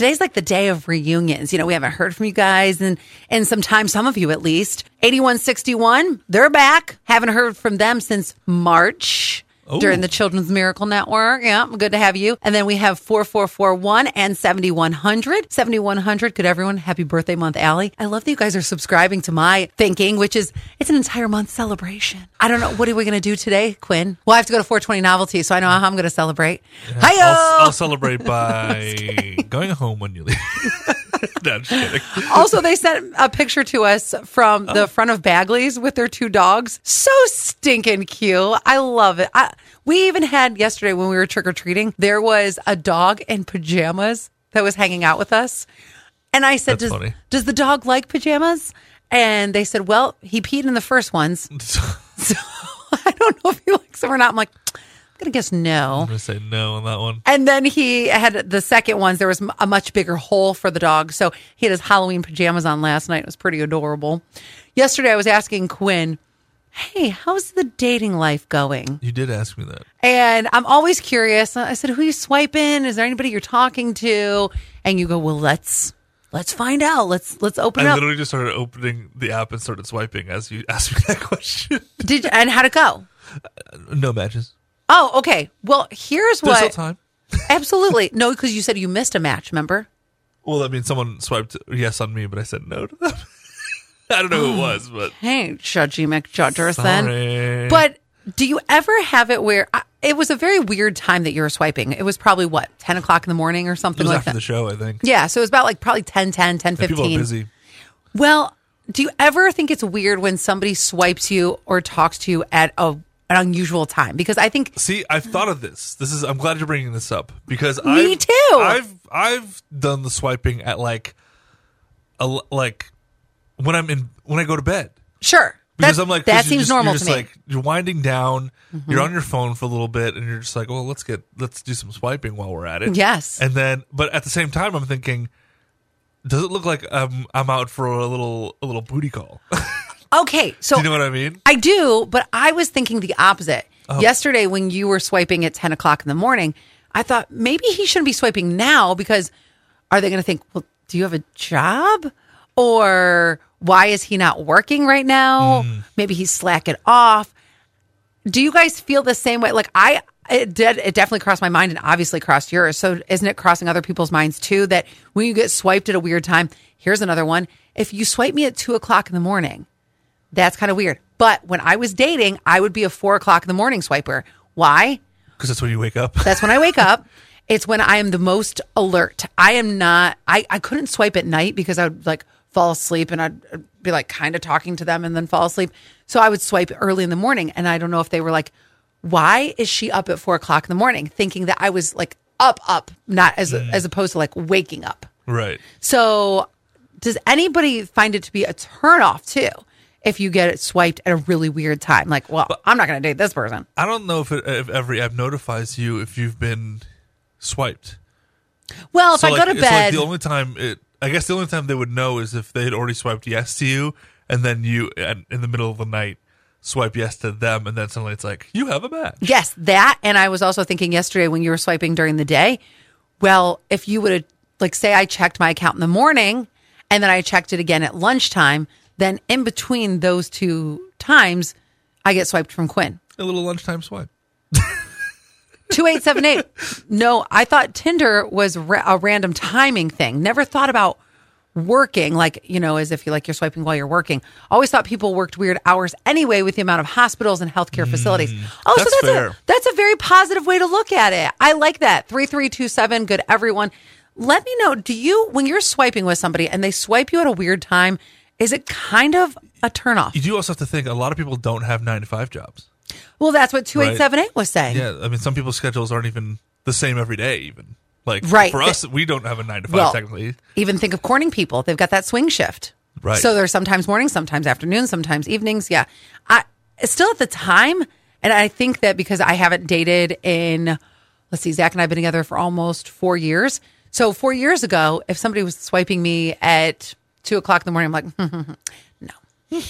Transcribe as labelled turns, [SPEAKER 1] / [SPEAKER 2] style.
[SPEAKER 1] today's like the day of reunions. You know, we haven't heard from you guys and and sometimes some of you at least. 8161, they're back. Haven't heard from them since March. During oh. the Children's Miracle Network. Yeah, good to have you. And then we have 4441 and 7100. 7100, good everyone. Happy birthday month, Allie. I love that you guys are subscribing to my thinking, which is it's an entire month celebration. I don't know. What are we going to do today, Quinn? Well, I have to go to 420 Novelty, so I know how I'm going to celebrate. Hiyo!
[SPEAKER 2] I'll, I'll celebrate by going home when you leave. no, I'm just kidding.
[SPEAKER 1] also, they sent a picture to us from the uh-huh. front of Bagley's with their two dogs. So stinking cute. I love it. I, we even had yesterday when we were trick or treating, there was a dog in pajamas that was hanging out with us. And I said, does, does the dog like pajamas? And they said, well, he peed in the first ones. So I don't know if he likes them or not. I'm like, To guess no.
[SPEAKER 2] I'm gonna say no on that one.
[SPEAKER 1] And then he had the second ones. There was a much bigger hole for the dog. So he had his Halloween pajamas on last night. It was pretty adorable. Yesterday, I was asking Quinn, Hey, how's the dating life going?
[SPEAKER 2] You did ask me that.
[SPEAKER 1] And I'm always curious. I said, Who you swiping? Is there anybody you're talking to? And you go, Well, let's. Let's find out. Let's let's open
[SPEAKER 2] I
[SPEAKER 1] up.
[SPEAKER 2] literally just started opening the app and started swiping as you asked me that question.
[SPEAKER 1] Did and how'd it go?
[SPEAKER 2] no matches.
[SPEAKER 1] Oh, okay. Well, here's
[SPEAKER 2] There's
[SPEAKER 1] what.
[SPEAKER 2] time.
[SPEAKER 1] Absolutely no, because you said you missed a match. Remember?
[SPEAKER 2] Well, that means someone swiped yes on me, but I said no to them. I don't know who it was, but
[SPEAKER 1] Hey, Judgy McJudgers, then.
[SPEAKER 2] sorry.
[SPEAKER 1] But do you ever have it where I, it was a very weird time that you were swiping? It was probably what, 10 o'clock in the morning or
[SPEAKER 2] it
[SPEAKER 1] something
[SPEAKER 2] was
[SPEAKER 1] like
[SPEAKER 2] after
[SPEAKER 1] that?
[SPEAKER 2] the show, I think.
[SPEAKER 1] yeah. So it was about like probably 10, 10, 10,
[SPEAKER 2] And people are
[SPEAKER 1] 15.
[SPEAKER 2] busy.
[SPEAKER 1] Well, do you ever think it's weird when somebody swipes you or talks to you at a, an unusual time? Because I think,
[SPEAKER 2] See, I've thought of this. This is I'm glad you're bringing this up because
[SPEAKER 1] Me
[SPEAKER 2] I've,
[SPEAKER 1] too.
[SPEAKER 2] I've I've done the swiping at like a, like when I'm in when I go to bed
[SPEAKER 1] sure.
[SPEAKER 2] because
[SPEAKER 1] that,
[SPEAKER 2] I'm like
[SPEAKER 1] that seems
[SPEAKER 2] just,
[SPEAKER 1] normal
[SPEAKER 2] you're
[SPEAKER 1] to
[SPEAKER 2] just
[SPEAKER 1] me.
[SPEAKER 2] like you're winding down,
[SPEAKER 1] Mm-hmm.
[SPEAKER 2] you're on your phone for a little bit, and you're just like, well, let's get let's do some swiping while we're at it.
[SPEAKER 1] Yes.
[SPEAKER 2] and then but at the same time, I'm thinking. Does it look like I'm I'm out for a little a little booty call?
[SPEAKER 1] okay. So
[SPEAKER 2] do you know what I mean?
[SPEAKER 1] I do, but I was thinking the opposite.
[SPEAKER 2] Oh.
[SPEAKER 1] Yesterday, when you were swiping at 10 o'clock in the morning, I thought maybe he shouldn't be swiping now because are they going to think, well, do you have a job? Or why is he not working right now?
[SPEAKER 2] Hmm.
[SPEAKER 1] Maybe he's slacking off. Do you guys feel the same way? Like I, it did. It definitely crossed my mind, and obviously crossed yours. So isn't it crossing other people's minds too? That when you get swiped at a weird time, here's another one. If you swipe me at two o'clock in the morning, that's kind of weird. But when I was dating, I would be a four o'clock in the morning swiper. Why?
[SPEAKER 2] Because that's when you wake up.
[SPEAKER 1] That's when I wake up. It's when I am the most alert. I am not, I, I couldn't swipe at night because I would like fall asleep and I'd be like kind of talking to them and then fall asleep. So I would swipe early in the morning. And I don't know if they were like, why is she up at four o'clock in the morning? Thinking that I was like up, up, not as, mm. as opposed to like waking up.
[SPEAKER 2] right.
[SPEAKER 1] So, does anybody find it to be a turnoff too if you get it swiped at a really weird time? Like, well, I'm not going to date this person.
[SPEAKER 2] I don't know if, it, if every app notifies you if you've been swiped.
[SPEAKER 1] Well, if I
[SPEAKER 2] like,
[SPEAKER 1] go to
[SPEAKER 2] it's like
[SPEAKER 1] bed,
[SPEAKER 2] the only time it, I guess the only time they would know is if they had already swiped yes to you, and then you, and in the middle of the night, swipe yes to them, and then suddenly it's like you have a match.
[SPEAKER 1] yes, that. And I was also thinking yesterday when you were swiping during the day. Well, if you would have, like, say I checked my account in the morning and then I checked it again at lunchtime, then in between those two times, I get swiped from Quinn.
[SPEAKER 2] A little lunchtime swipe.
[SPEAKER 1] 2878. No, I thought Tinder was ra- a random timing thing. Never thought about working like, you know, as if you like you're swiping while you're working. Always thought people worked weird hours anyway with the amount of hospitals and healthcare facilities. Mm, oh, so
[SPEAKER 2] that's
[SPEAKER 1] that's a that's a very positive way to look at it. I like that. 3327 good everyone. Let me know, do you when you're swiping with somebody and they swipe you at a weird time, is it kind of a turnoff?
[SPEAKER 2] You do also have to think a lot of people don't have nine to five jobs.
[SPEAKER 1] Well, that's what 2878 was saying.
[SPEAKER 2] Yeah, I mean, some people's schedules aren't even the same every day. Even like
[SPEAKER 1] Right.
[SPEAKER 2] for us, we don't have a nine to five
[SPEAKER 1] Well,
[SPEAKER 2] technically.
[SPEAKER 1] Even think of Corning people. They've got that swing shift.
[SPEAKER 2] Right.
[SPEAKER 1] So they're sometimes mornings, sometimes afternoons, sometimes evenings. Yeah. I still at the time, and I think that because I haven't dated in let's see, Zach and I have been together for almost four years. So four years ago, if somebody was swiping me at two o'clock in the morning, I'm like, no.